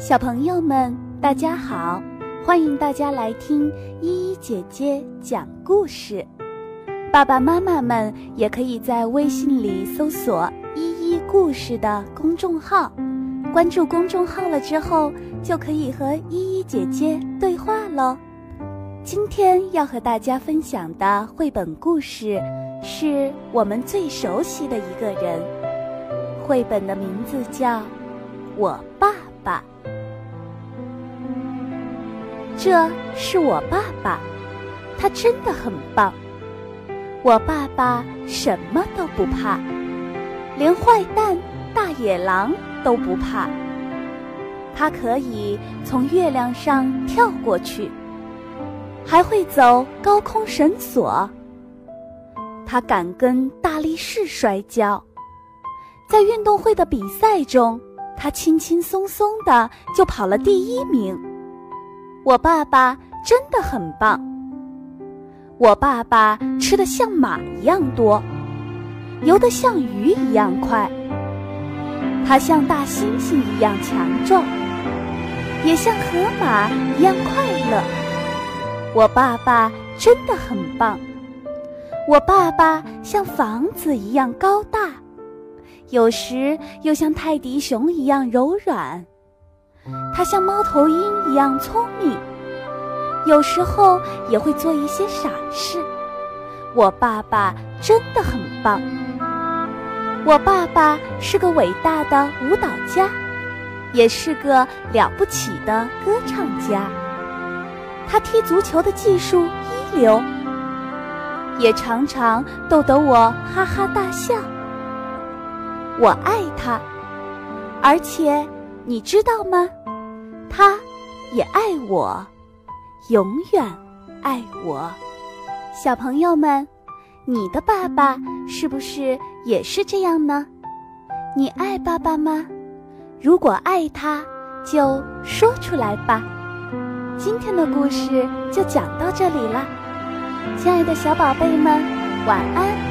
小朋友们，大家好！欢迎大家来听依依姐姐讲故事。爸爸妈妈们也可以在微信里搜索“依依故事”的公众号，关注公众号了之后，就可以和依依姐姐对话喽。今天要和大家分享的绘本故事，是我们最熟悉的一个人。绘本的名字叫《我爸爸》。这是我爸爸，他真的很棒。我爸爸什么都不怕，连坏蛋大野狼都不怕。他可以从月亮上跳过去，还会走高空绳索。他敢跟大力士摔跤，在运动会的比赛中，他轻轻松松的就跑了第一名。我爸爸真的很棒。我爸爸吃的像马一样多，游得像鱼一样快。他像大猩猩一样强壮，也像河马一样快乐。我爸爸真的很棒。我爸爸像房子一样高大，有时又像泰迪熊一样柔软。它像猫头鹰一样聪明，有时候也会做一些傻事。我爸爸真的很棒。我爸爸是个伟大的舞蹈家，也是个了不起的歌唱家。他踢足球的技术一流，也常常逗得我哈哈大笑。我爱他，而且你知道吗？他也爱我，永远爱我。小朋友们，你的爸爸是不是也是这样呢？你爱爸爸吗？如果爱他，就说出来吧。今天的故事就讲到这里了，亲爱的小宝贝们，晚安。